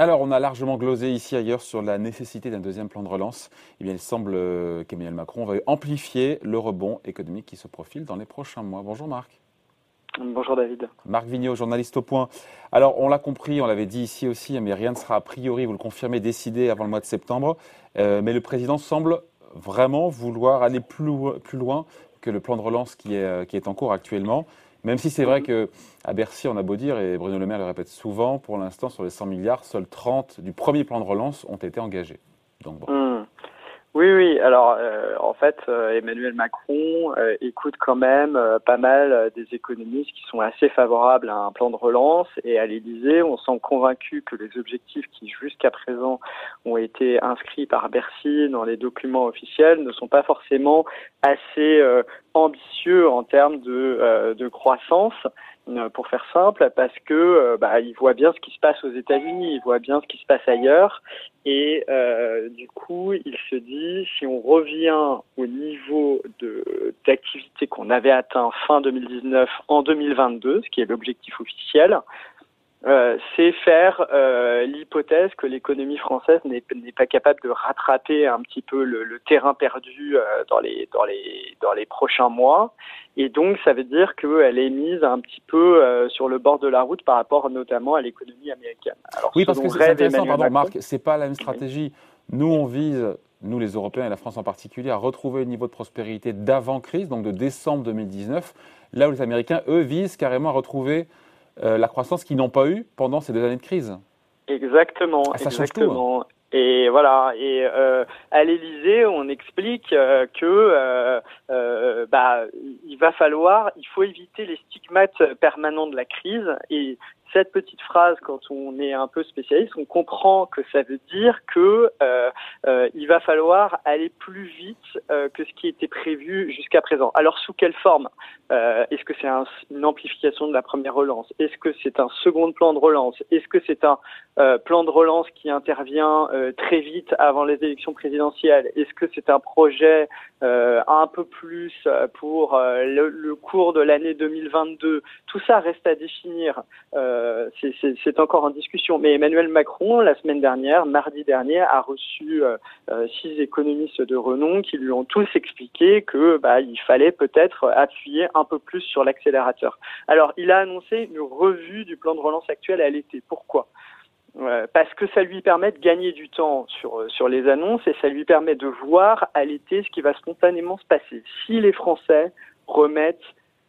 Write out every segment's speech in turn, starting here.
Alors, on a largement glosé ici ailleurs sur la nécessité d'un deuxième plan de relance. Eh bien, il semble euh, qu'Emmanuel Macron va amplifier le rebond économique qui se profile dans les prochains mois. Bonjour Marc. Bonjour David. Marc Vigneault, journaliste au point. Alors, on l'a compris, on l'avait dit ici aussi, mais rien ne sera a priori, vous le confirmez, décidé avant le mois de septembre. Euh, mais le président semble vraiment vouloir aller plus, plus loin que le plan de relance qui est, euh, qui est en cours actuellement. Même si c'est vrai qu'à Bercy, on a beau dire, et Bruno Le Maire le répète souvent, pour l'instant, sur les 100 milliards, seuls 30 du premier plan de relance ont été engagés. Hmm. Oui, oui. Alors, euh, en fait, euh, Emmanuel Macron euh, écoute quand même pas mal des économistes qui sont assez favorables à un plan de relance. Et à l'Élysée, on semble convaincu que les objectifs qui jusqu'à présent ont été inscrits par Bercy dans les documents officiels ne sont pas forcément assez ambitieux en termes de, de croissance. Euh, pour faire simple, parce que euh, bah, il voit bien ce qui se passe aux États-Unis, il voit bien ce qui se passe ailleurs, et euh, du coup, il se dit si on revient au niveau de d'activité qu'on avait atteint fin 2019 en 2022, ce qui est l'objectif officiel, euh, c'est faire euh, l'hypothèse que l'économie française n'est pas capable de rattraper un petit peu le, le terrain perdu euh, dans les dans les dans les prochains mois et donc ça veut dire qu'elle est mise un petit peu sur le bord de la route par rapport notamment à l'économie américaine. Alors, oui parce que c'est intéressant pardon Marc c'est pas la même stratégie nous on vise nous les Européens et la France en particulier à retrouver le niveau de prospérité d'avant crise donc de décembre 2019 là où les Américains eux visent carrément à retrouver euh, la croissance qu'ils n'ont pas eue pendant ces deux années de crise. Exactement, ah, ça exactement. Change tout, hein. Et voilà. Et euh, à l'Élysée, on explique euh, que bah, il va falloir, il faut éviter les stigmates permanents de la crise. Et cette petite phrase, quand on est un peu spécialiste, on comprend que ça veut dire que euh, euh, il va falloir aller plus vite euh, que ce qui était prévu jusqu'à présent. Alors sous quelle forme? Est-ce que c'est un, une amplification de la première relance? Est-ce que c'est un second plan de relance? Est-ce que c'est un plan de relance qui intervient très vite avant les élections présidentielles? Est-ce que c'est un projet un peu plus pour le, le, cours de l'année 2022 Tout ça reste à définir. Euh, c'est encore en discussion. Mais Emmanuel Macron, la semaine dernière, mardi dernier, a reçu euh, euh, six économistes de renom qui lui ont tous expliqué que bah, il fallait peut-être appuyer un peu plus sur l'accélérateur. Alors, il a annoncé une revue du plan de relance actuel à l'été. Pourquoi? Parce que ça lui permet de gagner du temps sur, sur les annonces et ça lui permet de voir à l'été ce qui va spontanément se passer. Si les Français remettent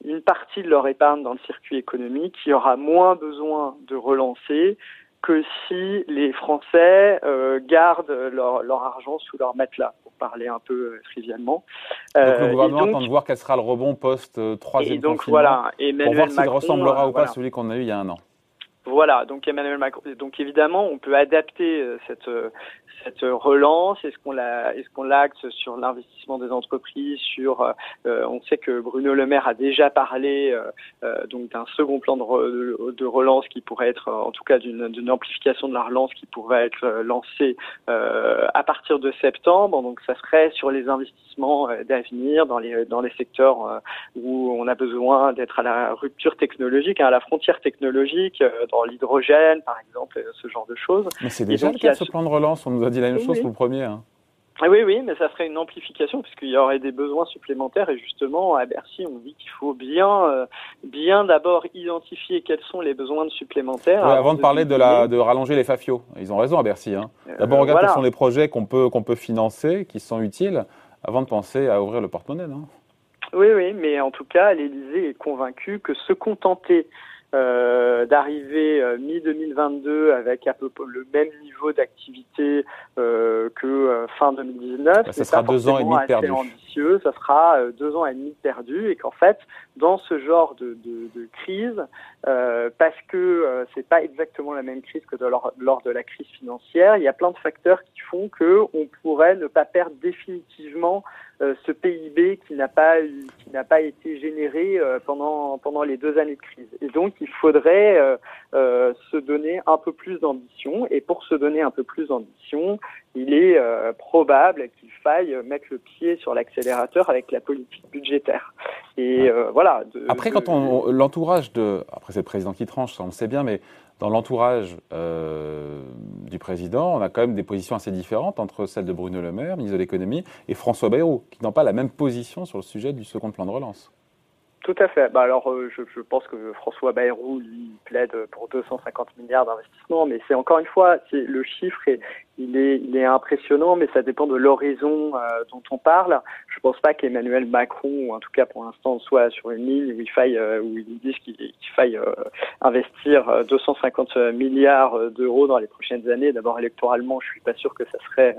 une partie de leur épargne dans le circuit économique qui aura moins besoin de relancer que si les Français euh, gardent leur, leur, argent sous leur matelas, pour parler un peu euh, trivialement. donc le euh, gouvernement attend de voir quel sera le rebond post-troisième confinement, donc, voilà, pour voir s'il ressemblera ou pas à celui qu'on a eu il y a un an. Voilà, donc Emmanuel Macron. Donc évidemment, on peut adapter cette cette relance Est-ce qu'on la, est-ce qu'on l'axe sur l'investissement des entreprises Sur, euh, on sait que Bruno Le Maire a déjà parlé euh, euh, donc d'un second plan de, de, relance qui pourrait être, en tout cas, d'une, d'une amplification de la relance qui pourrait être lancée à partir de septembre. Donc, ça serait sur les investissements d'avenir dans les dans les secteurs où on a besoin d'être à la rupture technologique, hein, à la frontière technologique, l'hydrogène, par exemple, ce genre de choses. Mais c'est déjà le cas ce plan de relance. On nous a dit la même chose pour le premier. Hein. Ah oui, oui, mais ça serait une amplification puisqu'il y aurait des besoins supplémentaires et justement à Bercy on dit qu'il faut bien, euh, bien d'abord identifier quels sont les besoins supplémentaires. avant, de, parler de, la, de rallonger les fafios, ils ont raison à Bercy. Hein. Euh, d'abord on regarde quels sont les projets qu'on peut qu'on peut financer, qui sont utiles, avant de penser à ouvrir le porte-monnaie, non Oui, oui, mais en tout cas l'Élysée est convaincu que se contenter euh, d'arriver euh, mi-2022 avec à peu près le même niveau d'activité euh, que euh, fin 2019. Bah, ça sera deux ans et demi perdus. ambitieux, ça sera deux ans et demi perdus et qu'en fait, dans ce genre de, de, de crise, parce que c'est pas exactement la même crise que lors, lors, de la crise financière, il y a plein de facteurs qui font que on pourrait ne pas perdre définitivement ce PIB qui n'a pas qui n'a pas été généré pendant pendant les deux années de crise. Et donc il faudrait euh, euh, se donner un peu plus d'ambition. Et pour se donner un peu plus d'ambition, il est euh, probable qu'il faille mettre le pied sur l'accélérateur avec la politique budgétaire. Et voilà. après, quand on, l'entourage de, après c'est le président qui tranche, ça on le sait bien, mais dans l'entourage du président, on a quand même des positions assez différentes entre celle de Bruno Le Maire, ministre de l'économie, et François Bayrou, qui n'ont pas la même position sur le sujet du second plan de relance. Tout à fait. Bah alors, euh, je, je, pense que François Bayrou plaide pour 250 milliards d'investissements, mais c'est encore une fois, c'est le chiffre est, il est, il est impressionnant, mais ça dépend de l'horizon euh, dont on parle. Je pense pas qu'Emmanuel Macron, ou en tout cas pour l'instant, soit sur une ligne où il faille, euh, où il disent qu'il faille euh, investir 250 milliards d'euros dans les prochaines années. D'abord électoralement, je suis pas sûr que ça serait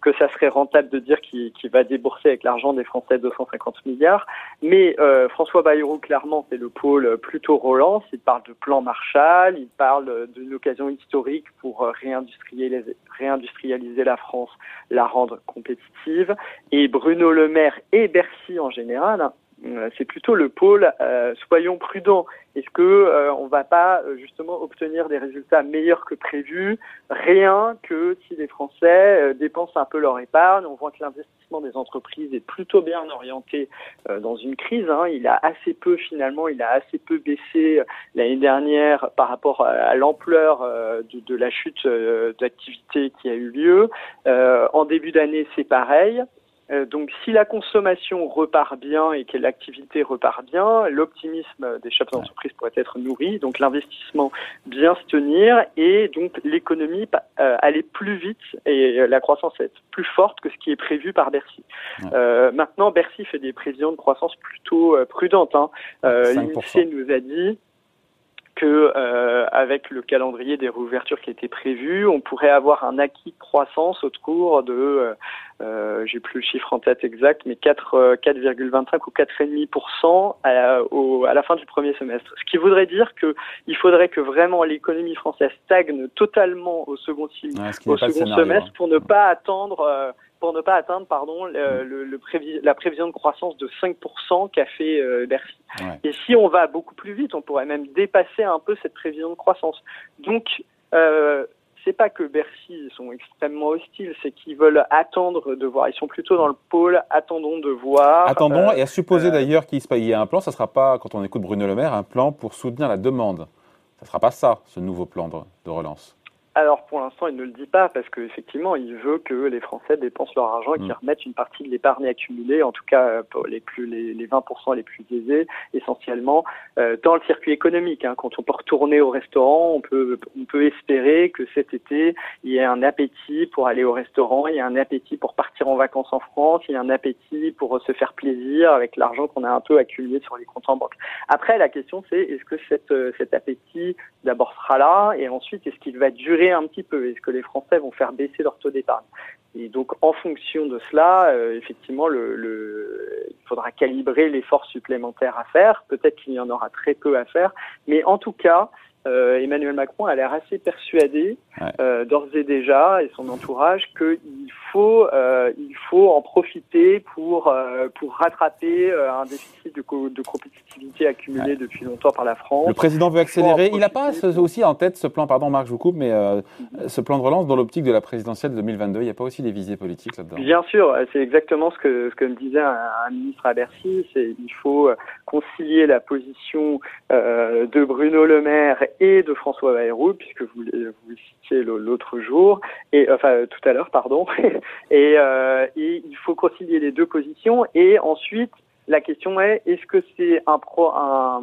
que ça serait rentable de dire qu'il va débourser avec l'argent des Français 250 milliards. Mais François Bayrou, clairement, c'est le pôle plutôt relance. Il parle de plan Marshall, il parle d'une occasion historique pour réindustrialiser industrialiser la France, la rendre compétitive. Et Bruno Le Maire et Bercy en général, euh, c'est plutôt le pôle euh, soyons prudents. Est-ce que euh, on va pas justement obtenir des résultats meilleurs que prévu? Rien que si les Français dépensent un peu leur épargne, on voit que l'investissement des entreprises est plutôt bien orienté dans une crise. Hein. Il a assez peu finalement, il a assez peu baissé l'année dernière par rapport à, l'ampleur de, de, la chute d'activité qui a eu lieu. en début d'année, c'est pareil. Euh, donc si la consommation repart bien et que l'activité repart bien, l'optimisme des chefs d'entreprise pourrait être nourri, donc l'investissement bien se tenir et donc l'économie euh, aller plus vite et la croissance être plus forte que ce qui est prévu par Bercy. Euh, maintenant, Bercy fait des prévisions de croissance plutôt prudentes. Hein. L'INSEE nous a dit que euh, avec le calendrier des réouvertures qui était prévu, on pourrait avoir un acquis de croissance autour de, euh, euh j'ai plus le chiffre en tête exact, mais 4, 4,25 euh, ou 4,5% à, au, à la fin du premier semestre. Ce qui voudrait dire que il faudrait que vraiment l'économie française stagne totalement au second, au second semestre hein. pour ne pas attendre euh, pour ne pas atteindre pardon le, le, la prévision de croissance de 5% qu'a fait euh, Bercy. Et si on va beaucoup plus vite, on pourrait même dépasser un peu cette prévision de croissance. Donc euh, c'est pas que Bercy sont extrêmement hostiles, c'est qu'ils veulent attendre de voir. Ils sont plutôt dans le pôle attendons de voir. Attendons, euh, et à supposer euh, d'ailleurs qu'il y ait un plan, ça sera pas, quand on écoute Bruno Le Maire, un plan pour soutenir la demande. Ça sera pas ça, ce nouveau plan de relance. Alors pour l'instant, il ne le dit pas parce qu'effectivement, il veut que les Français dépensent leur argent et qu'ils mm. remettent une partie de l'épargne accumulée, en tout cas euh, pour les plus les, les 20% les plus aisés, essentiellement euh, dans le circuit économique. Hein. Quand on peut retourner au restaurant, on peut on peut espérer que cet été il y ait un appétit pour aller au restaurant, il y a un appétit pour partir en vacances en France, il y a un appétit pour se faire plaisir avec l'argent qu'on a un peu accumulé sur les comptes en banque. Après, la question c'est est-ce que cette, euh, cet appétit d'abord sera là et ensuite est-ce qu'il va durer un petit peu. Est-ce que les Français vont faire baisser leur taux d'épargne? Et donc, en fonction de cela, euh, effectivement, il faudra calibrer l'effort supplémentaire à faire. Peut-être qu'il y en aura très peu à faire, mais en tout cas, euh, Emmanuel Macron a l'air assez persuadé euh, d'ores et déjà et son entourage qu'il faut euh, il faut en profiter pour pour rattraper un déficit de, de compétitivité accumulé depuis longtemps par la France. Le président veut accélérer. Il n'a pas aussi en tête ce plan, pardon Marc, je vous coupe, mais mhm. ce plan de relance dans l'optique de la présidentielle de 2022. Il n'y a pas aussi des visées politiques là-dedans? Bien sûr, c'est exactement ce que ce que me disait un, un ministre à Bercy. C'est il faut concilier la position de Bruno Le Maire et de François Bayrou, puisque vous, vous citiez l'autre jour, et enfin tout à l'heure, pardon. et, euh, il faut concilier les deux positions. Et ensuite, la question est est-ce que c'est un pro un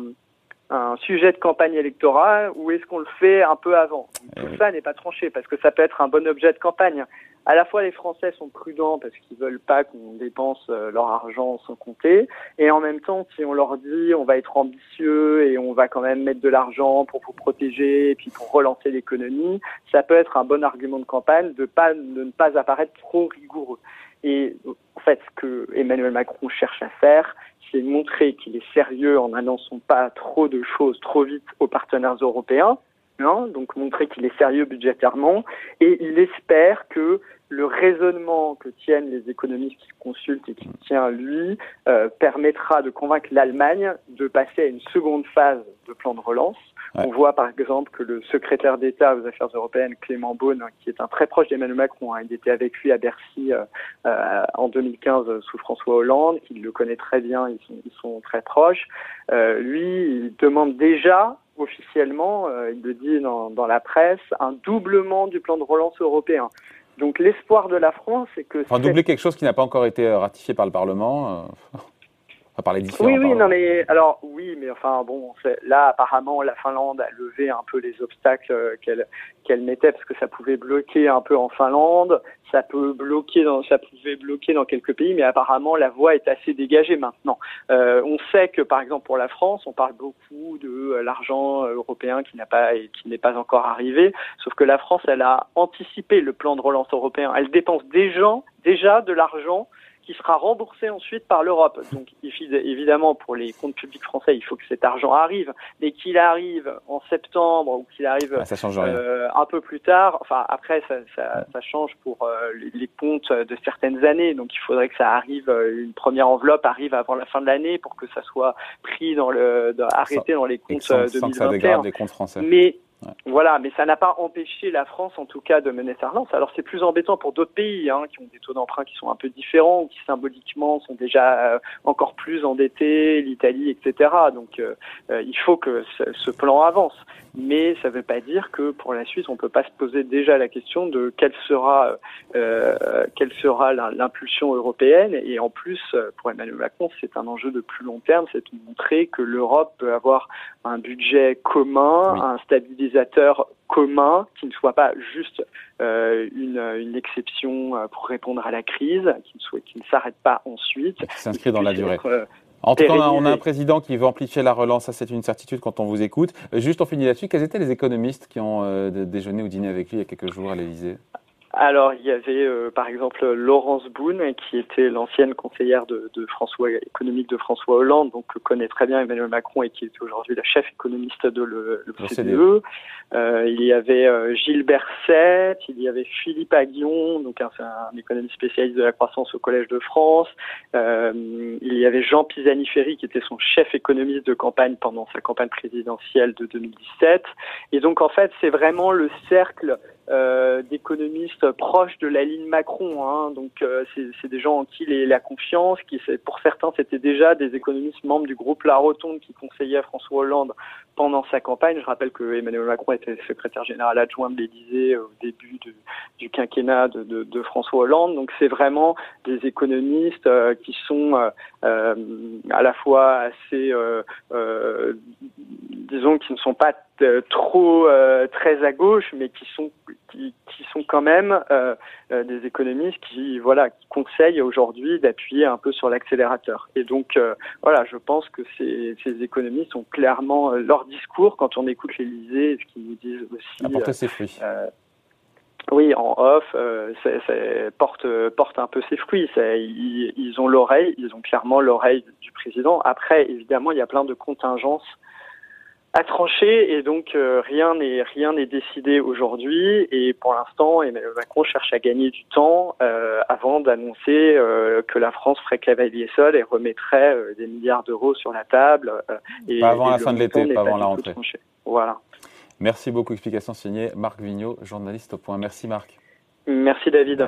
un sujet de campagne électorale ou est-ce qu'on le fait un peu avant Tout ça n'est pas tranché parce que ça peut être un bon objet de campagne. À la fois les Français sont prudents parce qu'ils veulent pas qu'on dépense euh, leur argent sans compter et en même temps si on leur dit on va être ambitieux et on va quand même mettre de l'argent pour vous protéger et puis pour relancer l'économie, ça peut être un bon argument de campagne de pas de ne pas apparaître trop rigoureux. Et en fait, ce que Emmanuel Macron cherche à faire, c'est montrer qu'il est sérieux en n'annonçant pas trop de choses trop vite aux partenaires européens, hein, donc montrer qu'il est sérieux budgétairement, et il espère que le raisonnement que tiennent les économistes qui consultent et qui tient lui euh, permettra de convaincre l'Allemagne de passer à une seconde phase de plan de relance on voit par exemple que le secrétaire d'État aux Affaires européennes, Clément Beaune, qui est un très proche d'Emmanuel Macron, hein, il était avec lui à Bercy euh, euh, en 2015 sous François Hollande, qu'il le connaît très bien, ils sont, ils sont très proches. Euh, lui, il demande déjà officiellement, il le dit dans, dans la presse, un doublement du plan de relance européen. Donc l'espoir de la France, c'est que... Enfin, doubler quelque chose qui n'a pas encore été ratifié par le Parlement parler différents. Oui, oui, non, mais alors oui, mais enfin bon, là apparemment la Finlande a levé un peu les obstacles euh, qu'elle qu'elle mettait parce que ça pouvait bloquer un peu en Finlande, ça peut bloquer dans, ça pouvait bloquer dans quelques pays, mais apparemment la voie est assez dégagée maintenant. Euh, on sait que par exemple pour la France, on parle beaucoup de euh, l'argent européen qui n'a pas qui n'est pas encore arrivé, sauf que la France, elle a anticipé le plan de relance européen. Elle dépense déjà déjà de l'argent qui sera remboursé ensuite par l'Europe. Donc évidemment, pour les comptes publics français, il faut que cet argent arrive, mais qu'il arrive en septembre ou qu'il arrive ah, euh, un peu plus tard. Enfin, après, ça, ça, ça change pour euh, les, comptes de certaines années. Donc il faudrait que ça arrive, euh, une première enveloppe arrive avant la fin de l'année pour que ça soit pris dans le, arrêté dans les comptes de 2021. des comptes français. Mais voilà, mais ça n'a pas empêché la France, en tout cas, de mener sa relance. Alors c'est plus embêtant pour d'autres pays hein, qui ont des taux d'emprunt qui sont un peu différents ou qui symboliquement sont déjà euh, encore plus endettés, l'Italie, etc. Donc euh, euh, il faut que ce, plan avance. Mais ça ne veut pas dire que pour la Suisse, on ne peut pas se poser déjà la question de quelle sera quelle sera l'impulsion européenne. Et en plus, pour Emmanuel Macron, c'est un enjeu de plus long terme, c'est de montrer que l'Europe peut avoir un budget commun, un stabilisateur commun, qui ne soit pas juste euh, une, une, exception euh, pour répondre à la crise, qui ne, soit, qui ne s'arrête pas ensuite. Qui s'inscrit dans la durée. Euh, en tout cas, on a, un président qui veut amplifier la relance, ça c'est une certitude quand on vous écoute. Juste on finit là-dessus, quels étaient les économistes qui ont déjeuné ou dîné avec lui il y a quelques jours à l'Élysée? Alors, il y avait euh, par exemple Laurence Boone, qui était l'ancienne conseillère de, de, François économique de François Hollande, donc connaît très bien Emmanuel Macron et qui est aujourd'hui la chef économiste de le, le CDE. E. Euh, il y avait euh, Gilles Berset, il y avait Philippe Aguillon, donc un, un, économiste spécialiste de la croissance au Collège de France. Euh, il y avait Jean Pisani-Ferry, qui était son chef économiste de campagne pendant sa campagne présidentielle de 2017. Et donc, en fait, c'est vraiment le cercle euh, d'économistes proches de la ligne Macron. Hein. Donc euh, c'est des gens en qui il la confiance, qui pour certains c'était déjà des économistes membres du groupe La Rotonde qui conseillaient François Hollande pendant sa campagne. Je rappelle que Emmanuel Macron était secrétaire général adjoint de l'Élysée au début du quinquennat de, de, de, François Hollande. Donc c'est vraiment des économistes euh, qui sont à la fois assez, disons, qui ne sont pas trop très à gauche, mais qui sont qui, sont quand même euh, euh, des économistes qui voilà qui conseillent aujourd'hui d'appuyer un peu sur l'accélérateur. Et donc euh, voilà, je pense que ces, ces économistes ont clairement leur discours quand on écoute l'Élysée, ce qu'ils nous disent aussi. Apporter ses fruits. oui, en off, ça, porte porte un peu ses fruits. Ils, ils, ont l'oreille, ils ont clairement l'oreille du président. Après, évidemment, il y a plein de contingences à trancher et donc euh, rien n'est rien n'est décidé aujourd'hui et pour l'instant Emmanuel Macron cherche à gagner du temps euh, avant d'annoncer euh, que la France ferait cavalier seul et remettrait des milliards d'euros sur la table. et, pas avant la fin de l'été, pas avant la rentrée. Voilà. Merci beaucoup. Explication signée Marc Vigneault, journaliste au point. Merci Marc. Merci David.